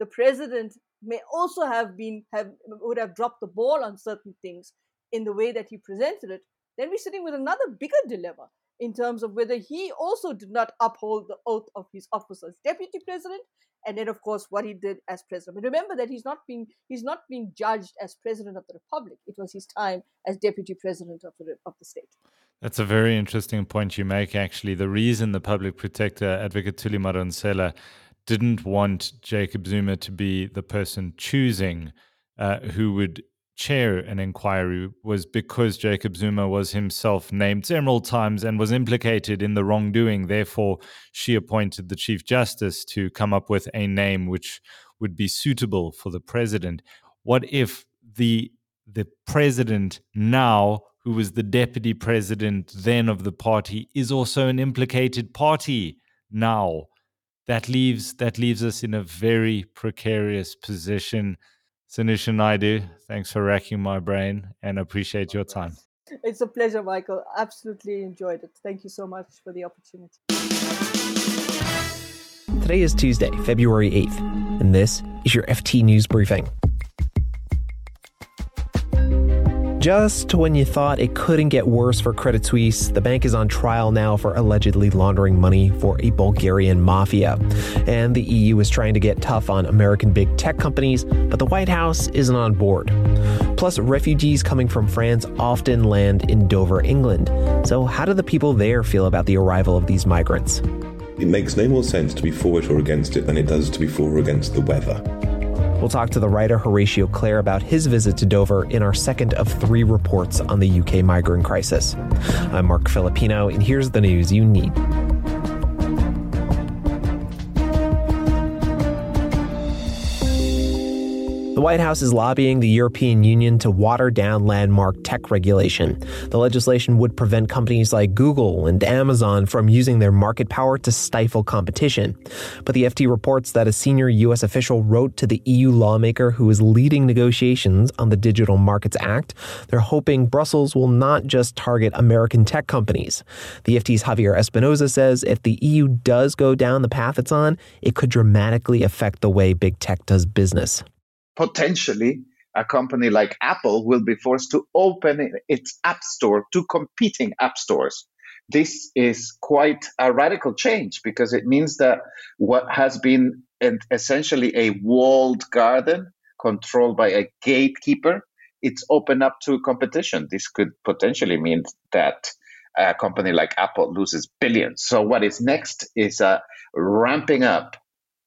the president may also have been have would have dropped the ball on certain things in the way that he presented it then we're sitting with another bigger dilemma in terms of whether he also did not uphold the oath of his office as deputy president and then of course what he did as president. But remember that he's not being he's not being judged as president of the republic. It was his time as deputy president of the of the state. That's a very interesting point you make actually. The reason the public protector advocate Thuli Madonsela didn't want Jacob Zuma to be the person choosing uh, who would chair an inquiry was because Jacob Zuma was himself named several times and was implicated in the wrongdoing. Therefore, she appointed the Chief Justice to come up with a name which would be suitable for the president. What if the the president now, who was the deputy president then of the party, is also an implicated party now? That leaves that leaves us in a very precarious position Sanusha Naidu, thanks for racking my brain and appreciate your time. It's a pleasure, Michael. Absolutely enjoyed it. Thank you so much for the opportunity. Today is Tuesday, February 8th, and this is your FT News Briefing. Just when you thought it couldn't get worse for Credit Suisse, the bank is on trial now for allegedly laundering money for a Bulgarian mafia. And the EU is trying to get tough on American big tech companies, but the White House isn't on board. Plus, refugees coming from France often land in Dover, England. So, how do the people there feel about the arrival of these migrants? It makes no more sense to be for it or against it than it does to be for or against the weather. We'll talk to the writer Horatio Clare about his visit to Dover in our second of three reports on the UK migrant crisis. I'm Marc Filippino, and here's the news you need. The White House is lobbying the European Union to water down landmark tech regulation. The legislation would prevent companies like Google and Amazon from using their market power to stifle competition. But the FT reports that a senior U.S. official wrote to the EU lawmaker who is leading negotiations on the Digital Markets Act. They're hoping Brussels will not just target American tech companies. The FT's Javier Espinoza says if the EU does go down the path it's on, it could dramatically affect the way big tech does business potentially a company like Apple will be forced to open its app store to competing app stores. This is quite a radical change because it means that what has been essentially a walled garden controlled by a gatekeeper, it's open up to competition. This could potentially mean that a company like Apple loses billions. So what is next is a ramping up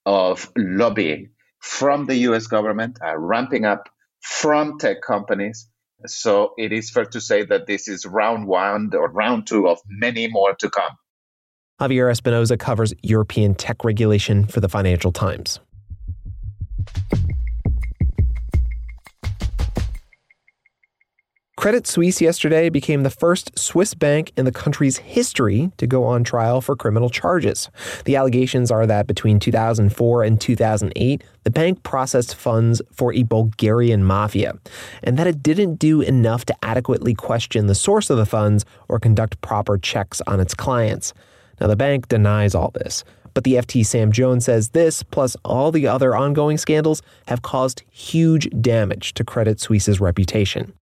of lobbying from the US government, are ramping up from tech companies. So it is fair to say that this is round one or round two of many more to come. Javier Espinoza covers European tech regulation for the Financial Times. Credit Suisse yesterday became the first Swiss bank in the country's history to go on trial for criminal charges. The allegations are that between 2004 and 2008, the bank processed funds for a Bulgarian mafia, and that it didn't do enough to adequately question the source of the funds or conduct proper checks on its clients. Now, the bank denies all this. But the FT Sam Jones says this, plus all the other ongoing scandals, have caused huge damage to Credit Suisse's reputation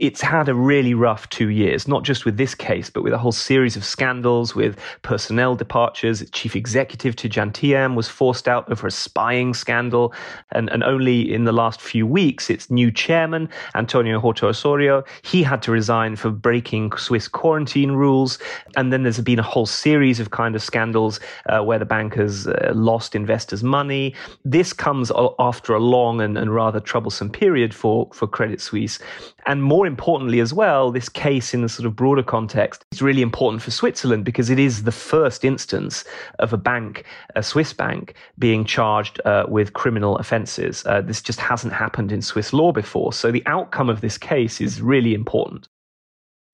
it's had a really rough two years, not just with this case, but with a whole series of scandals with personnel departures. Chief executive Tidjane Thiam was forced out over a spying scandal. And, and only in the last few weeks, its new chairman, Antonio Horta Osorio, he had to resign for breaking Swiss quarantine rules. And then there's been a whole series of kind of scandals uh, where the bank has uh, lost investors' money. This comes after a long and, and rather troublesome period for, for Credit Suisse. And more importantly, as well, this case in the sort of broader context is really important for Switzerland because it is the first instance of a bank, a Swiss bank, being charged uh, with criminal offences. Uh, this just hasn't happened in Swiss law before. So the outcome of this case is really important.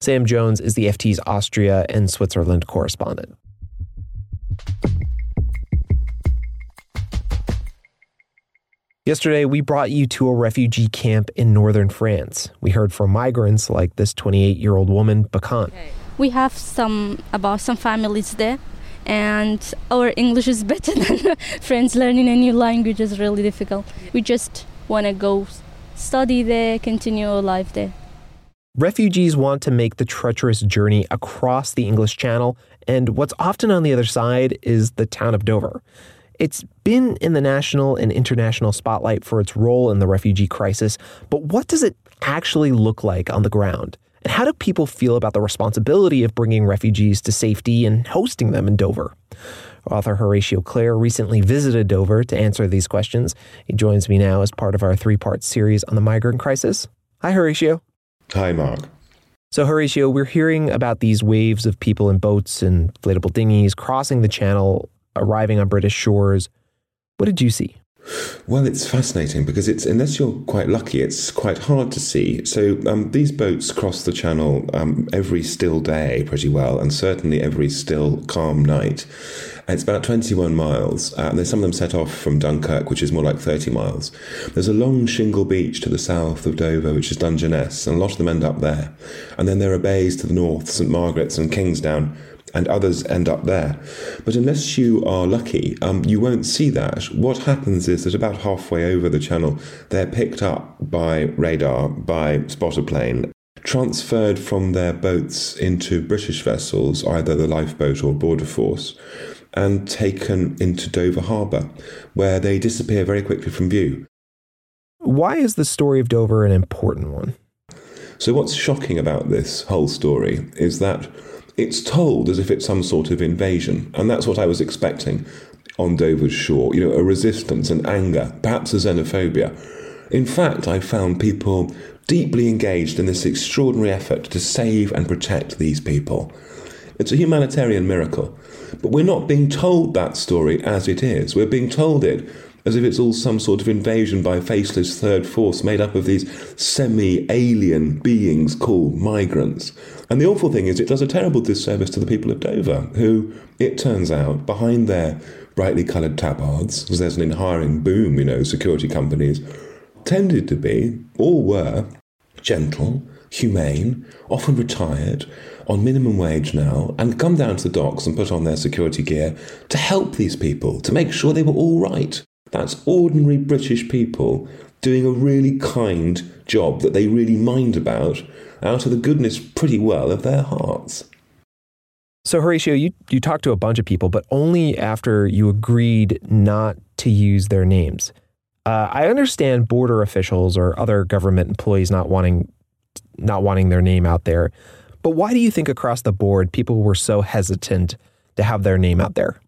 Sam Jones is the FT's Austria and Switzerland correspondent. Yesterday, we brought you to a refugee camp in northern France. We heard from migrants like this 28 year old woman, Bakan. We have some about some families there, and our English is better than French. Learning a new language is really difficult. We just want to go study there, continue our life there. Refugees want to make the treacherous journey across the English Channel, and what's often on the other side is the town of Dover. It's been in the national and international spotlight for its role in the refugee crisis, but what does it actually look like on the ground? And how do people feel about the responsibility of bringing refugees to safety and hosting them in Dover? Author Horatio Clare recently visited Dover to answer these questions. He joins me now as part of our three part series on the migrant crisis. Hi, Horatio. Hi, Mark. So, Horatio, we're hearing about these waves of people in boats and inflatable dinghies crossing the channel arriving on British shores. What did you see? Well, it's fascinating because it's unless you're quite lucky, it's quite hard to see. So um, these boats cross the channel um, every still day pretty well, and certainly every still calm night. It's about 21 miles. Uh, and some of them set off from Dunkirk, which is more like 30 miles. There's a long shingle beach to the south of Dover, which is Dungeness, and a lot of them end up there. And then there are bays to the north, St Margaret's and Kingsdown, and others end up there. But unless you are lucky, um, you won't see that. What happens is that about halfway over the channel, they're picked up by radar, by spotter plane, transferred from their boats into British vessels, either the lifeboat or border force, and taken into Dover Harbour, where they disappear very quickly from view. Why is the story of Dover an important one? So, what's shocking about this whole story is that it's told as if it's some sort of invasion, and that's what I was expecting on Dover's shore. You know, a resistance, an anger, perhaps a xenophobia. In fact, I found people deeply engaged in this extraordinary effort to save and protect these people. It's a humanitarian miracle. But we're not being told that story as it is. We're being told it as if it's all some sort of invasion by a faceless third force made up of these semi alien beings called migrants. And the awful thing is, it does a terrible disservice to the people of Dover, who, it turns out, behind their brightly coloured tabards, because there's an hiring boom, you know, security companies, tended to be, or were, gentle, humane, often retired, on minimum wage now, and come down to the docks and put on their security gear to help these people, to make sure they were all right. That's ordinary British people doing a really kind job that they really mind about out of the goodness pretty well of their hearts. So, Horatio, you, you talked to a bunch of people, but only after you agreed not to use their names. Uh, I understand border officials or other government employees not wanting not wanting their name out there, but why do you think across the board people were so hesitant to have their name out there?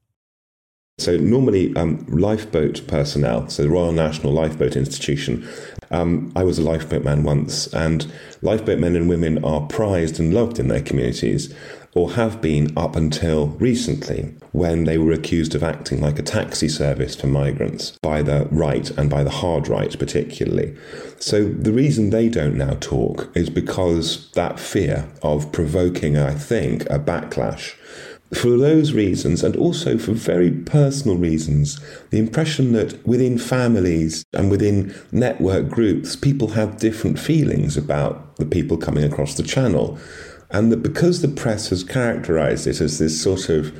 So normally, um, lifeboat personnel, so the Royal National Lifeboat Institution, um, I was a lifeboat man once, and lifeboat men and women are prized and loved in their communities, or have been up until recently, when they were accused of acting like a taxi service for migrants by the right and by the hard right, particularly. So the reason they don't now talk is because that fear of provoking, I think, a backlash for those reasons, and also for very personal reasons, the impression that within families and within network groups, people have different feelings about the people coming across the channel. And that because the press has characterized it as this sort of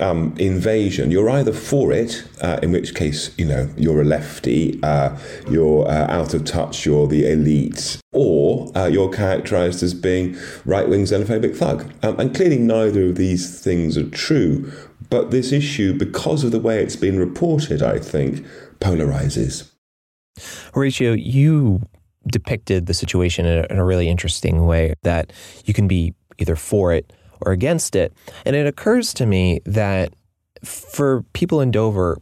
um, invasion, you're either for it, uh, in which case, you know, you're a lefty, uh, you're uh, out of touch, you're the elite, or uh, you're characterized as being right wing xenophobic thug. Um, and clearly, neither of these things are true. But this issue, because of the way it's been reported, I think, polarizes. Horatio, you depicted the situation in a, in a really interesting way that you can be either for it or against it. And it occurs to me that for people in Dover,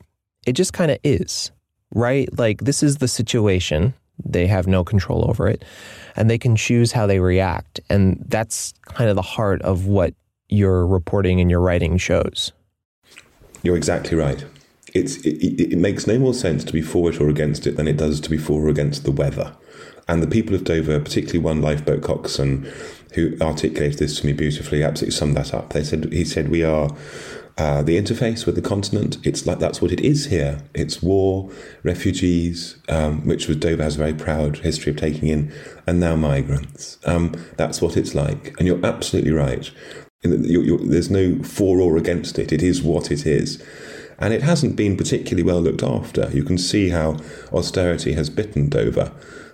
it just kind of is, right? Like, this is the situation. They have no control over it, and they can choose how they react. And that's kind of the heart of what your reporting and your writing shows. You're exactly right. It's, it, it makes no more sense to be for it or against it than it does to be for or against the weather. And the people of Dover, particularly one lifeboat coxswain, who articulated this to me beautifully, absolutely summed that up. They said he said we are uh, the interface with the continent. It's like that's what it is here. It's war, refugees, um, which was Dover has a very proud history of taking in, and now migrants. Um, that's what it's like. And you're absolutely right. You're, you're, there's no for or against it. It is what it is. And it hasn't been particularly well looked after. You can see how austerity has bitten Dover.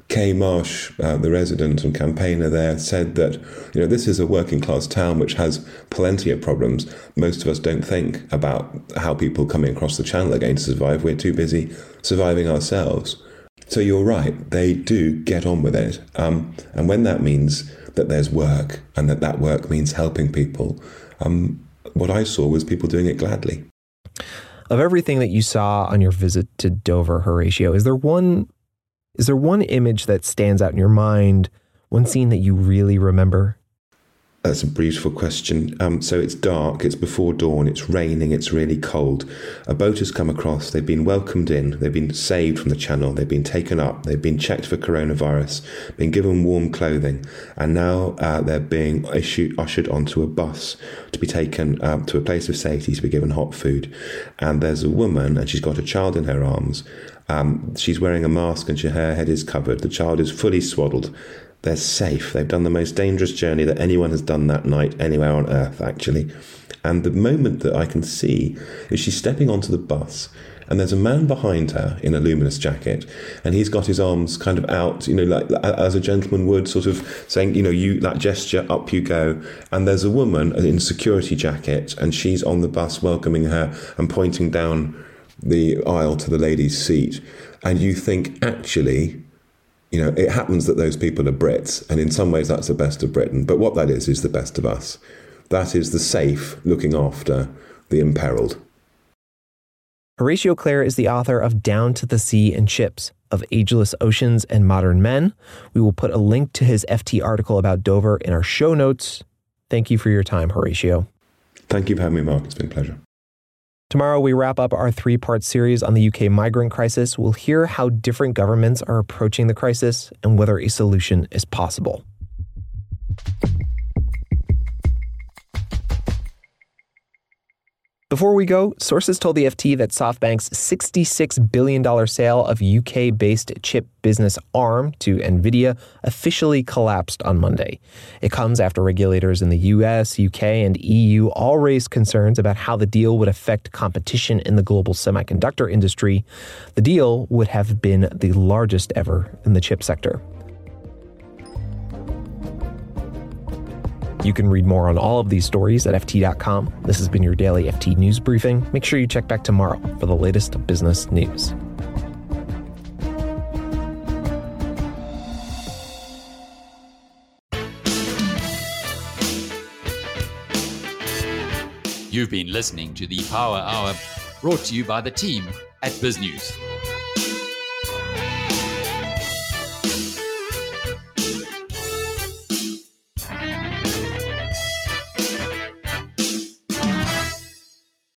Kay Marsh, uh, the resident and campaigner there, said that you know this is a working class town which has plenty of problems. Most of us don't think about how people coming across the channel are going to survive. We're too busy surviving ourselves. So you're right; they do get on with it, um, and when that means that there's work and that that work means helping people, um, what I saw was people doing it gladly. Of everything that you saw on your visit to Dover, Horatio, is there one is there one image that stands out in your mind, one scene that you really remember? That's a beautiful question. Um, so it's dark, it's before dawn, it's raining, it's really cold. A boat has come across, they've been welcomed in, they've been saved from the channel, they've been taken up, they've been checked for coronavirus, been given warm clothing, and now uh, they're being issued, ushered onto a bus to be taken uh, to a place of safety to be given hot food. And there's a woman, and she's got a child in her arms, um, she's wearing a mask and her head is covered. The child is fully swaddled. They're safe. They've done the most dangerous journey that anyone has done that night anywhere on earth, actually. And the moment that I can see is she's stepping onto the bus, and there's a man behind her in a luminous jacket, and he's got his arms kind of out, you know, like as a gentleman would, sort of saying, you know, you that gesture, up you go. And there's a woman in security jacket, and she's on the bus welcoming her and pointing down the aisle to the lady's seat, and you think, actually, you know, it happens that those people are Brits, and in some ways that's the best of Britain. But what that is, is the best of us. That is the safe looking after the imperiled. Horatio Clare is the author of Down to the Sea in Ships, of Ageless Oceans and Modern Men. We will put a link to his FT article about Dover in our show notes. Thank you for your time, Horatio. Thank you for having me, Mark. It's been a pleasure. Tomorrow, we wrap up our three part series on the UK migrant crisis. We'll hear how different governments are approaching the crisis and whether a solution is possible. Before we go, sources told the FT that SoftBank's $66 billion sale of UK based chip business ARM to NVIDIA officially collapsed on Monday. It comes after regulators in the US, UK, and EU all raised concerns about how the deal would affect competition in the global semiconductor industry. The deal would have been the largest ever in the chip sector. You can read more on all of these stories at FT.com. This has been your daily FT News Briefing. Make sure you check back tomorrow for the latest business news. You've been listening to the Power Hour Brought to you by the team at BizNews.